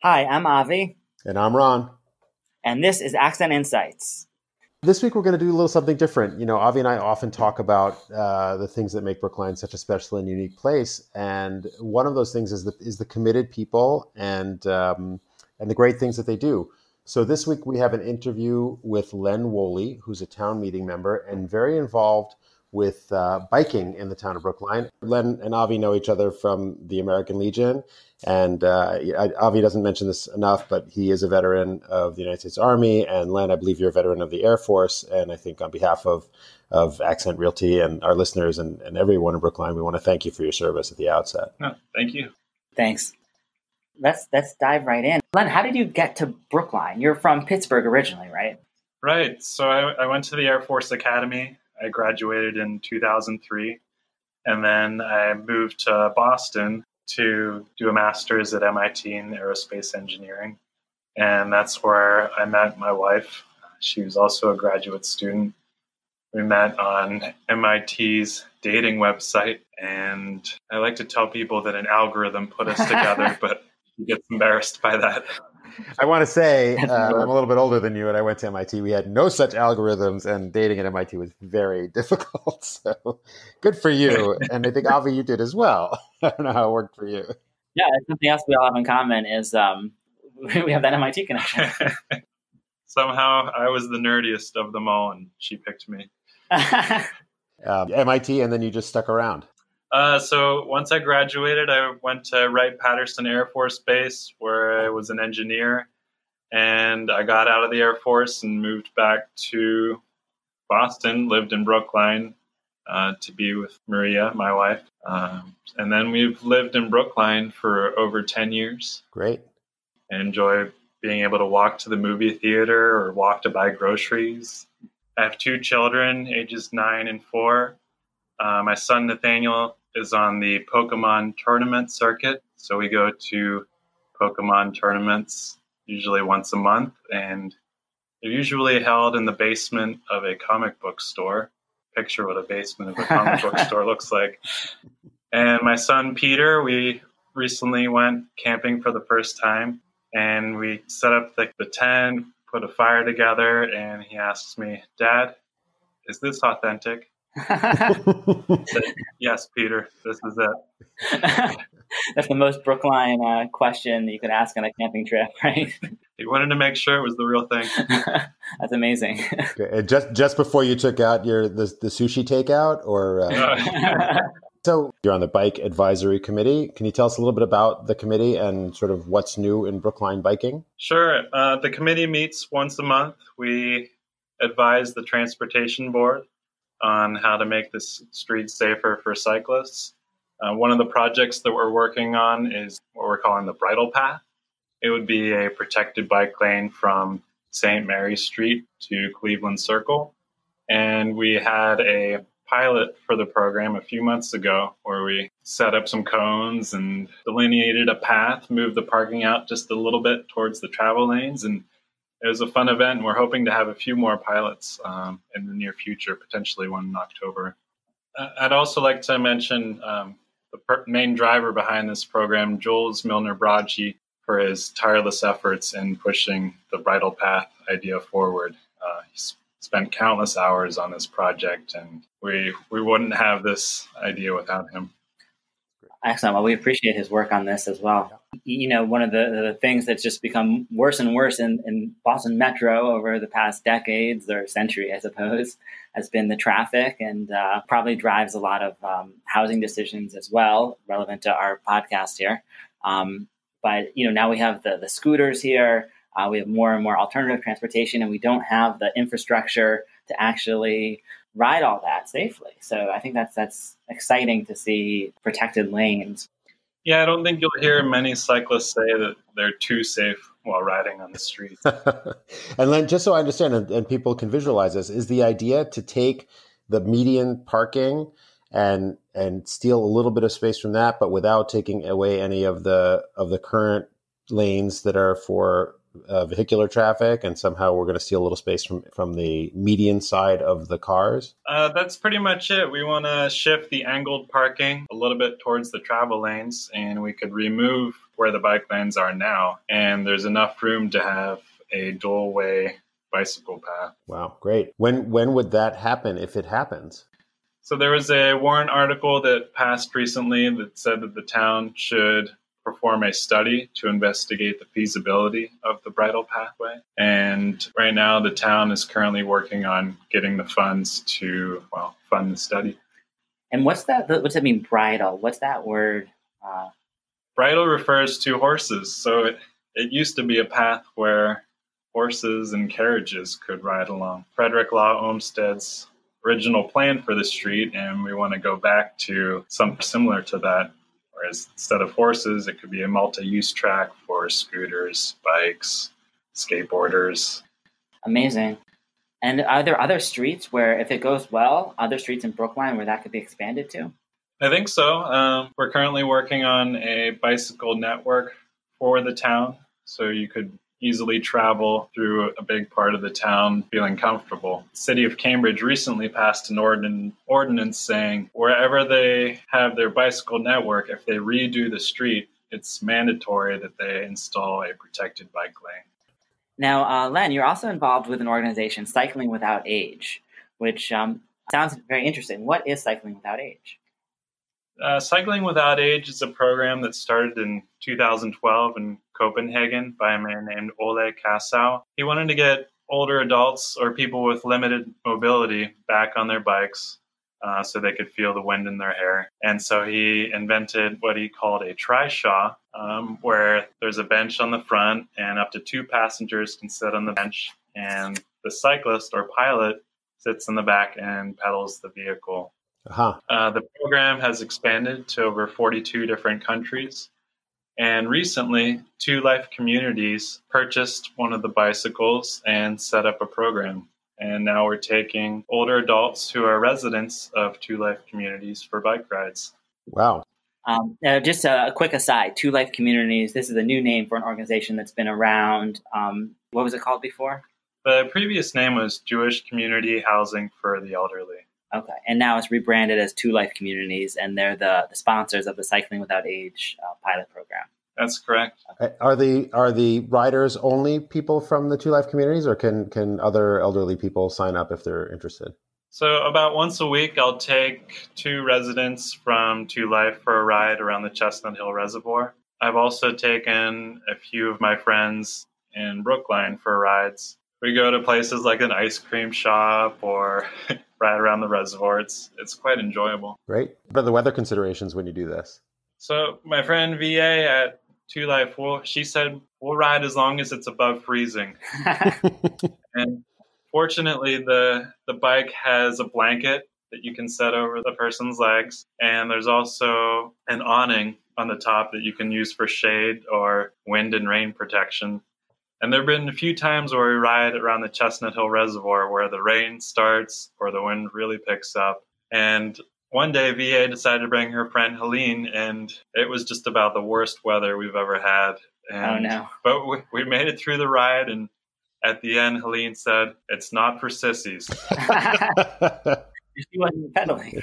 Hi, I'm Avi. And I'm Ron. And this is Accent Insights. This week we're going to do a little something different. You know, Avi and I often talk about uh, the things that make Brookline such a special and unique place, and one of those things is the is the committed people and um, and the great things that they do. So this week we have an interview with Len Woolley, who's a town meeting member and very involved with uh, biking in the town of Brookline. Len and Avi know each other from the American Legion. And uh, Avi doesn't mention this enough, but he is a veteran of the United States Army. And Len, I believe you're a veteran of the Air Force. And I think on behalf of, of Accent Realty and our listeners and, and everyone in Brookline, we want to thank you for your service at the outset. No, thank you. Thanks. Let's let's dive right in. Len, how did you get to Brookline? You're from Pittsburgh originally, right? Right. So I, I went to the Air Force Academy I graduated in 2003. And then I moved to Boston to do a master's at MIT in aerospace engineering. And that's where I met my wife. She was also a graduate student. We met on MIT's dating website. And I like to tell people that an algorithm put us together, but he gets embarrassed by that. I want to say uh, I'm a little bit older than you, and I went to MIT. We had no such algorithms, and dating at MIT was very difficult. So good for you, and I think Avi, you did as well. I don't know how it worked for you. Yeah, something else we all have in common is um, we have that MIT connection. Somehow, I was the nerdiest of them all, and she picked me. um, MIT, and then you just stuck around. Uh, so once I graduated, I went to Wright Patterson Air Force Base, where I was an engineer, and I got out of the Air Force and moved back to Boston. Lived in Brookline uh, to be with Maria, my wife, um, and then we've lived in Brookline for over ten years. Great. I enjoy being able to walk to the movie theater or walk to buy groceries. I have two children, ages nine and four. Uh, my son Nathaniel is on the Pokemon tournament circuit. So we go to Pokemon tournaments usually once a month, and they're usually held in the basement of a comic book store. Picture what a basement of a comic book store looks like. And my son Peter, we recently went camping for the first time, and we set up the, the tent, put a fire together, and he asks me, Dad, is this authentic? yes, Peter, this is it. That's the most Brookline uh, question you could ask on a camping trip, right? He wanted to make sure it was the real thing. That's amazing. Okay. just just before you took out your the, the sushi takeout, or uh... so you're on the bike advisory committee. Can you tell us a little bit about the committee and sort of what's new in Brookline biking? Sure. Uh, the committee meets once a month. We advise the transportation board on how to make this street safer for cyclists. Uh, one of the projects that we're working on is what we're calling the bridle path. It would be a protected bike lane from St. Mary Street to Cleveland Circle. And we had a pilot for the program a few months ago where we set up some cones and delineated a path, moved the parking out just a little bit towards the travel lanes, and it was a fun event. And we're hoping to have a few more pilots um, in the near future, potentially one in October. Uh, I'd also like to mention um, the per- main driver behind this program, Jules Milner Brage, for his tireless efforts in pushing the bridle path idea forward. Uh, he's spent countless hours on this project, and we we wouldn't have this idea without him. Excellent. Well, we appreciate his work on this as well. You know, one of the, the things that's just become worse and worse in, in Boston Metro over the past decades or century, I suppose, has been the traffic and uh, probably drives a lot of um, housing decisions as well, relevant to our podcast here. Um, but, you know, now we have the, the scooters here. Uh, we have more and more alternative transportation, and we don't have the infrastructure to actually ride all that safely. So I think that's that's exciting to see protected lanes. Yeah, I don't think you'll hear many cyclists say that they're too safe while riding on the street. and then, just so I understand, and, and, people can visualize this, is the idea to take the median parking and and steal a little bit of space from that, but without taking away any of the of the current lanes that are for uh, vehicular traffic, and somehow we're going to steal a little space from from the median side of the cars? Uh, that's pretty much it. We want to shift the angled parking a little bit towards the travel lanes, and we could remove where the bike lanes are now, and there's enough room to have a dual way bicycle path. Wow, great. When when would that happen if it happens? So there was a warrant article that passed recently that said that the town should perform a study to investigate the feasibility of the bridle pathway. And right now, the town is currently working on getting the funds to, well, fund the study. And what's that? What's that mean, bridle? What's that word? Uh... Bridle refers to horses. So it, it used to be a path where horses and carriages could ride along. Frederick Law Olmsted's original plan for the street, and we want to go back to something similar to that Whereas instead of horses, it could be a multi use track for scooters, bikes, skateboarders. Amazing. And are there other streets where, if it goes well, other streets in Brookline where that could be expanded to? I think so. Um, we're currently working on a bicycle network for the town. So you could easily travel through a big part of the town feeling comfortable. The city of Cambridge recently passed an ordin- ordinance saying wherever they have their bicycle network, if they redo the street, it's mandatory that they install a protected bike lane. Now, uh, Len, you're also involved with an organization, Cycling Without Age, which um, sounds very interesting. What is Cycling Without Age? Uh, Cycling Without Age is a program that started in 2012 in Copenhagen by a man named Ole Kassow. He wanted to get older adults or people with limited mobility back on their bikes uh, so they could feel the wind in their hair. And so he invented what he called a trishaw, um, where there's a bench on the front and up to two passengers can sit on the bench, and the cyclist or pilot sits in the back and pedals the vehicle. Uh-huh. Uh, the program has expanded to over 42 different countries. And recently, Two Life Communities purchased one of the bicycles and set up a program. And now we're taking older adults who are residents of Two Life Communities for bike rides. Wow. Um, uh, just a, a, quick aside Two Life Communities, this is a new name for an organization that's been around. Um, what was it called before? The previous name was Jewish Community Housing for the Elderly. Okay, and now it's rebranded as Two Life Communities, and they're the, the sponsors of the Cycling Without Age uh, pilot program. That's correct. Uh, are the are the riders only people from the Two Life communities, or can can other elderly people sign up if they're interested? So about once a week, I'll take two residents from Two Life for a ride around the Chestnut Hill Reservoir. I've also taken a few of my friends in Brookline for rides. We go to places like an ice cream shop or ride around the reservoir. It's it's quite enjoyable. Great. What are the weather considerations when you do this? So my friend VA at Two Life, well, she said we'll ride as long as it's above freezing. and fortunately, the the bike has a blanket that you can set over the person's legs, and there's also an awning on the top that you can use for shade or wind and rain protection. And there have been a few times where we ride around the Chestnut Hill Reservoir where the rain starts or the wind really picks up. And one day, VA decided to bring her friend Helene, and it was just about the worst weather we've ever had. And, oh, no. But we, we made it through the ride, and at the end, Helene said, It's not for sissies. she wasn't pedaling.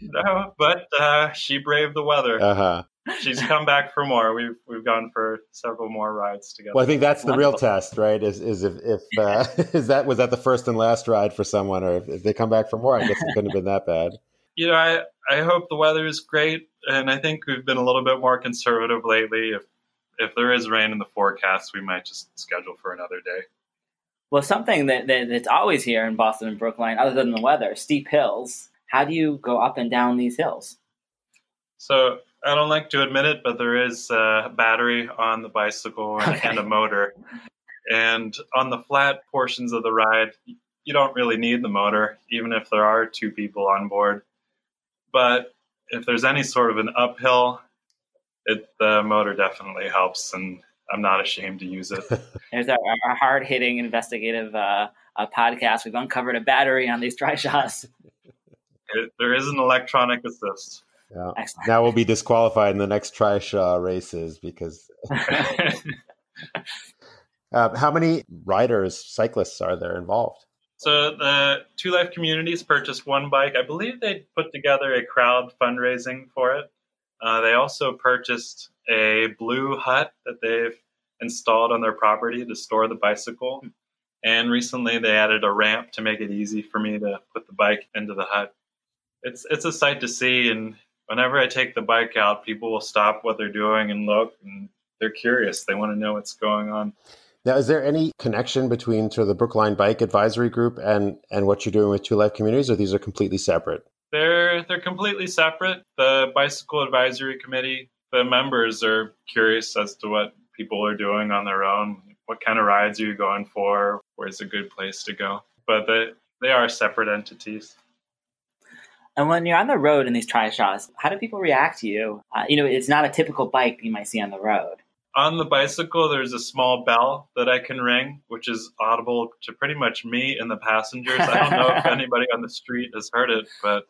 No, but uh, she braved the weather. Uh-huh she's come back for more. We've we've gone for several more rides together. Well, I think that's the Wonderful. real test, right? Is is if, if uh, is that was that the first and last ride for someone, or if, if, they come back for more, I guess it couldn't have been that bad. You know, I I hope the weather is great, and I think we've been a little bit more conservative lately. If if there is rain in the forecast, we might just schedule for another day. Well, something that, that that's always here in Boston and Brookline, other than the weather, steep hills. How do you go up and down these hills? So I don't like to admit it, but there is a battery on the bicycle and, okay. and, a motor. And on the flat portions of the ride, you don't really need the motor, even if there are two people on board. But if there's any sort of an uphill, it, the motor definitely helps, and I'm not ashamed to use it. There's our, our hard hitting investigative uh, uh, podcast. We've uncovered a battery on these trishaws. It, there is an electronic assist. Yeah. Now we'll be disqualified in the next Trishaw races because. uh, how many riders, cyclists are there involved? So the Two Life Communities purchased one bike. I believe they put together a crowd fundraising for it, Uh, they also purchased a blue hut that they've installed on their property to store the bicycle. And recently they added a ramp to make it easy for me to put the bike into the hut. It's it's a sight to see and whenever I take the bike out, people will stop what they're doing and look and they're curious. They want to know what's going on. Now, is there any connection between sort of the Brookline Bike Advisory Group and and what you're doing with Two Life Communities, or these are completely separate? They're they're completely separate. The Bicycle Advisory Committee, the members are curious as to what people are doing on their own. What kind of rides are you going for? Where's a good place to go? But they they are separate entities. And when you're on the road in these trishaws, how do people react to you? Uh, you know, it's not a typical bike you might see on the road on the bicycle, there's a small bell that I can ring, which is audible to pretty much me and the passengers. I don't know if anybody on the street has heard it, but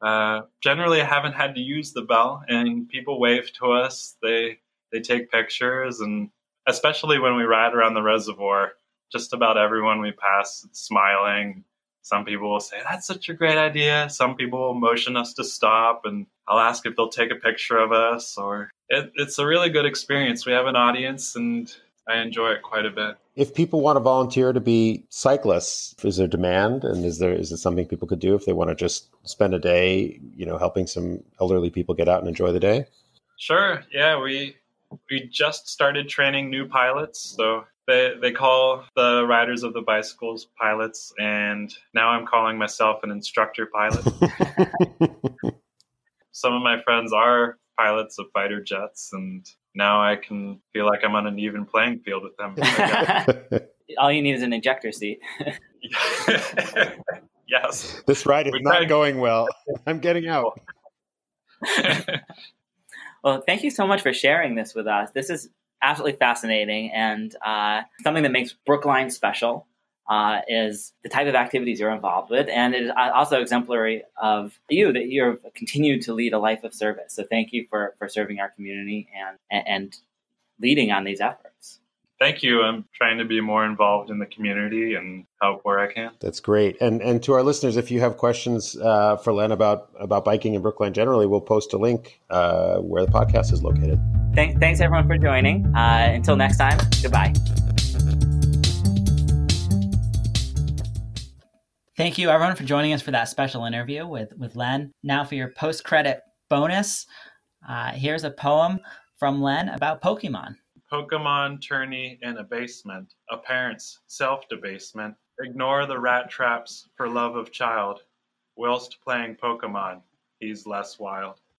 uh, generally, I haven't had to use the bell, and people wave to us. They they take pictures, and especially when we ride around the reservoir, just about everyone we pass is smiling. Some people will say, That's such a great idea. Some people will motion us to stop, and I'll ask if they'll take a picture of us. Or it, it's a really good experience. We have an audience, and I enjoy it quite a bit. If people want to volunteer to be cyclists, is there demand, and is there is it something people could do if they want to just spend a day, you know, helping some elderly people get out and enjoy the day? Sure. Yeah, we we just started training new pilots, so they they call the riders of the bicycles pilots, and now I'm calling myself an instructor pilot. Some of my friends are pilots of fighter jets, and now I can feel like I'm on an even playing field with them. All you need is an ejector seat. yes. This ride is We're not trying... going well. I'm getting out. well, thank you so much for sharing this with us. This is absolutely fascinating and uh, something that makes Brookline special. Uh, is the type of activities you're involved with, and it is also exemplary of you that you've continued to lead a life of service. So thank you for for serving our community and and leading on these efforts. Thank you. I'm trying to be more involved in the community and help where I can. That's great. And and to our listeners, if you have questions uh, for Len about about biking in Brookline generally, we'll post a link uh, where the podcast is located. Thank, thanks everyone for joining. Uh, until next time, goodbye. Thank you everyone for joining us for that special interview with, with Len. Now for your post credit bonus, uh, here's a poem from Len about Pokemon. Pokemon tourney in a basement, a parent's self debasement. Ignore the rat traps for love of child. Whilst playing Pokemon, he's less wild.